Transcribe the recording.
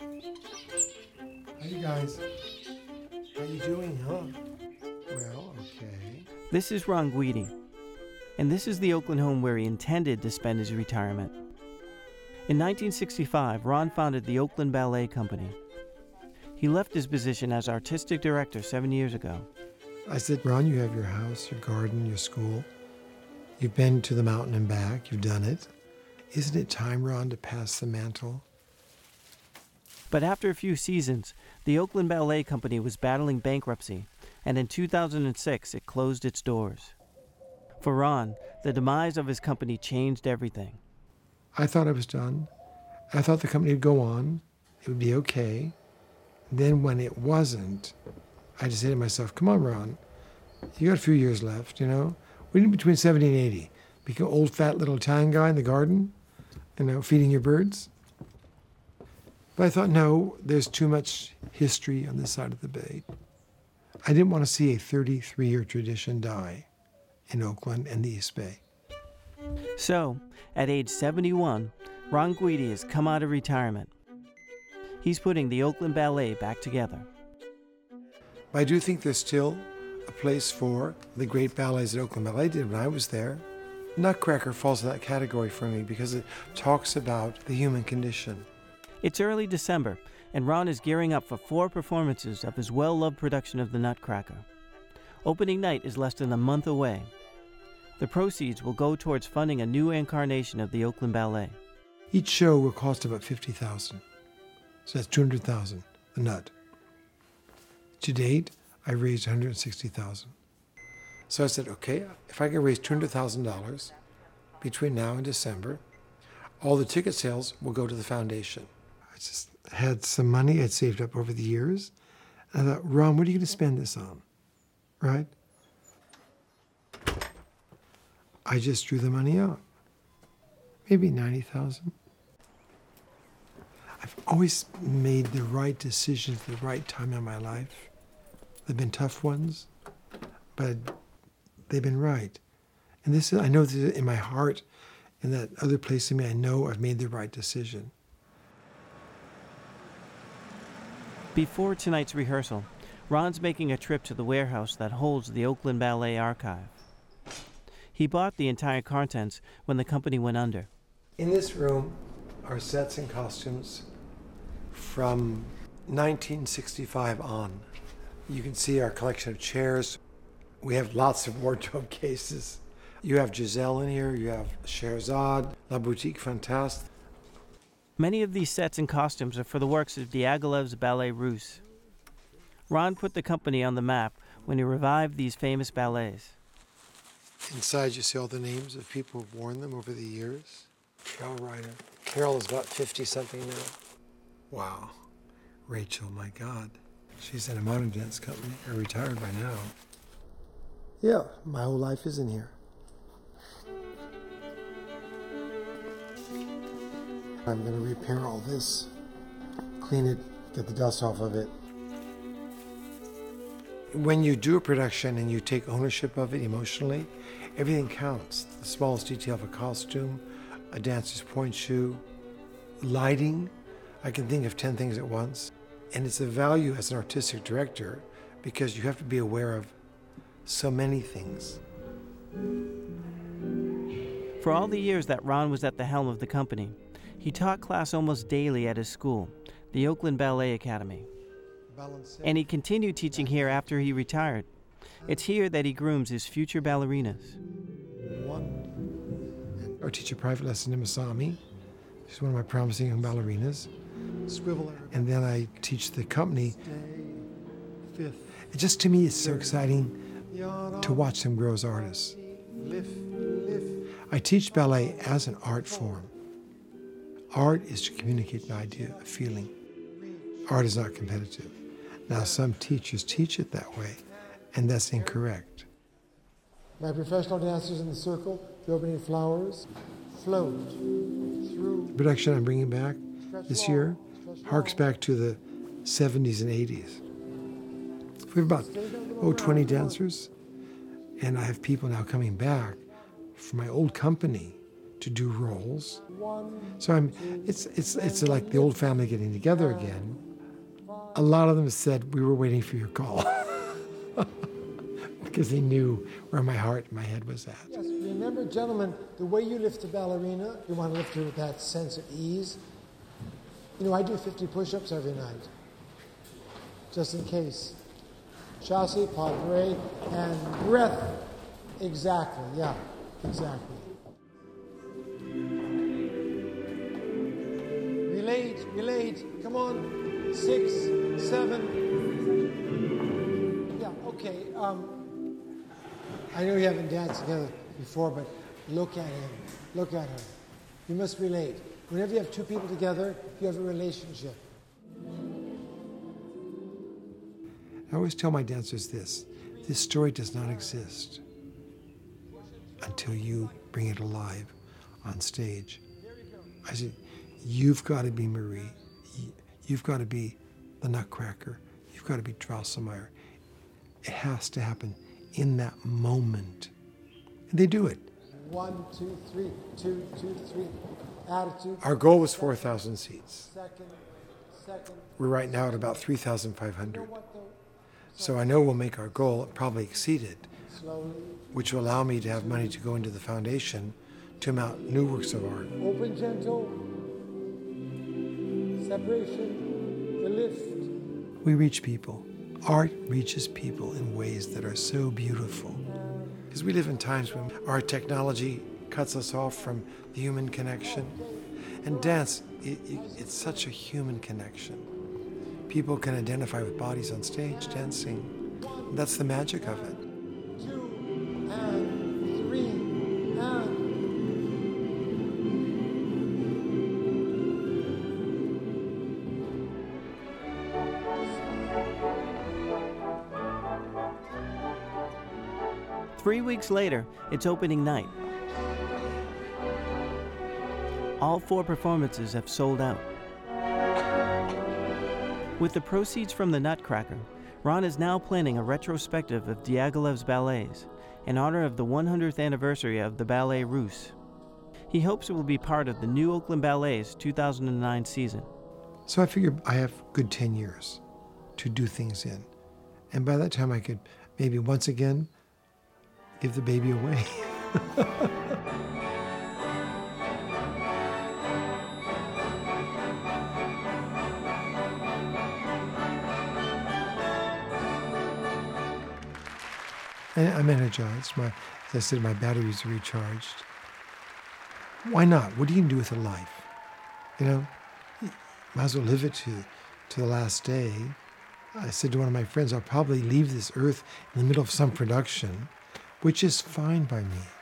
Hi, you guys. How you doing, huh? Well, okay. This is Ron Guidi, and this is the Oakland home where he intended to spend his retirement. In 1965, Ron founded the Oakland Ballet Company. He left his position as artistic director seven years ago. I said, Ron, you have your house, your garden, your school. You've been to the mountain and back. You've done it. Isn't it time, Ron, to pass the mantle? But after a few seasons, the Oakland Ballet Company was battling bankruptcy, and in 2006 it closed its doors. For Ron, the demise of his company changed everything. I thought I was done. I thought the company would go on. It would be okay. Then when it wasn't, I just said to myself, come on, Ron. You got a few years left, you know? We need between 70 and 80. Become old, fat little Italian guy in the garden, you know, feeding your birds. But I thought, no, there's too much history on this side of the bay. I didn't want to see a 33 year tradition die in Oakland and the East Bay. So, at age 71, Ron Guidi has come out of retirement. He's putting the Oakland Ballet back together. But I do think there's still a place for the great ballets that Oakland Ballet did when I was there. Nutcracker falls in that category for me because it talks about the human condition. It's early December, and Ron is gearing up for four performances of his well loved production of The Nutcracker. Opening night is less than a month away. The proceeds will go towards funding a new incarnation of the Oakland Ballet. Each show will cost about 50000 So that's 200000 the nut. To date, I raised 160000 So I said, okay, if I can raise $200,000 between now and December, all the ticket sales will go to the foundation. Just had some money I'd saved up over the years. I thought, Ron, what are you going to spend this on? Right? I just drew the money out. Maybe 90,000. I've always made the right decisions at the right time in my life. They've been tough ones, but they've been right. And this is, I know this in my heart, in that other place in me, I know I've made the right decision. Before tonight's rehearsal, Ron's making a trip to the warehouse that holds the Oakland Ballet Archive. He bought the entire contents when the company went under. In this room are sets and costumes from 1965 on. You can see our collection of chairs. We have lots of wardrobe cases. You have Giselle in here, you have Scheherazade, La Boutique Fantastique. Many of these sets and costumes are for the works of Diaghilev's Ballet Russe. Ron put the company on the map when he revived these famous ballets. Inside, you see all the names of people who've worn them over the years. Carol Ryder. Carol is about 50 something now. Wow. Rachel, my God. She's in a modern dance company, or retired by now. Yeah, my whole life is in here. I'm going to repair all this, clean it, get the dust off of it. When you do a production and you take ownership of it emotionally, everything counts. The smallest detail of a costume, a dancer's pointe shoe, lighting. I can think of 10 things at once. And it's a value as an artistic director because you have to be aware of so many things. For all the years that Ron was at the helm of the company, he taught class almost daily at his school, the Oakland Ballet Academy. And he continued teaching here after he retired. It's here that he grooms his future ballerinas. One. I teach a private lesson to Masami. She's one of my promising young ballerinas. And then I teach the company. It just to me, it's so exciting to watch them grow as artists. I teach ballet as an art form. Art is to communicate an idea, a feeling. Art is not competitive. Now, some teachers teach it that way, and that's incorrect. My professional dancers in the circle, the opening flowers, float through. The production I'm bringing back this year harks back to the 70s and 80s. We have about, oh, 20 dancers, and I have people now coming back from my old company to do roles. So I'm it's it's it's like the old family getting together again. A lot of them said we were waiting for your call. because they knew where my heart and my head was at. Yes, remember, gentlemen, the way you lift a ballerina, you want to lift her with that sense of ease. You know, I do 50 push ups every night, just in case. Chasse, padre, and breath. Exactly, yeah, exactly. Relate, relate. Come on. Six, seven. Yeah, okay. Um, I know you haven't danced together before, but look at him. Look at her. You must relate. Whenever you have two people together, you have a relationship. I always tell my dancers this this story does not exist until you bring it alive on stage. I said, You've got to be Marie. You've got to be the Nutcracker. You've got to be Drosselmeyer. It has to happen in that moment. And they do it. One, two, three, two, two, three. Attitude. Our goal was 4,000 seats. Second, second. We're right now at about 3,500. So I know we'll make our goal, probably exceed it, Slowly. which will allow me to have money to go into the foundation to mount new works of art. Open, gentle. Separation. The lift. We reach people. Art reaches people in ways that are so beautiful. Because we live in times when our technology cuts us off from the human connection. And dance, it, it, it's such a human connection. People can identify with bodies on stage dancing. That's the magic of it. Three weeks later, it's opening night. All four performances have sold out. With the proceeds from the Nutcracker, Ron is now planning a retrospective of Diaghilev's ballets in honor of the 100th anniversary of the Ballet Russe. He hopes it will be part of the new Oakland Ballet's 2009 season. So I figured I have good 10 years to do things in. And by that time, I could maybe once again give the baby away. I'm energized. My, as I said, my batteries are recharged. Why not? What do you do with a life? You know, might as well live it to, to the last day. I said to one of my friends, I'll probably leave this earth in the middle of some production, which is fine by me.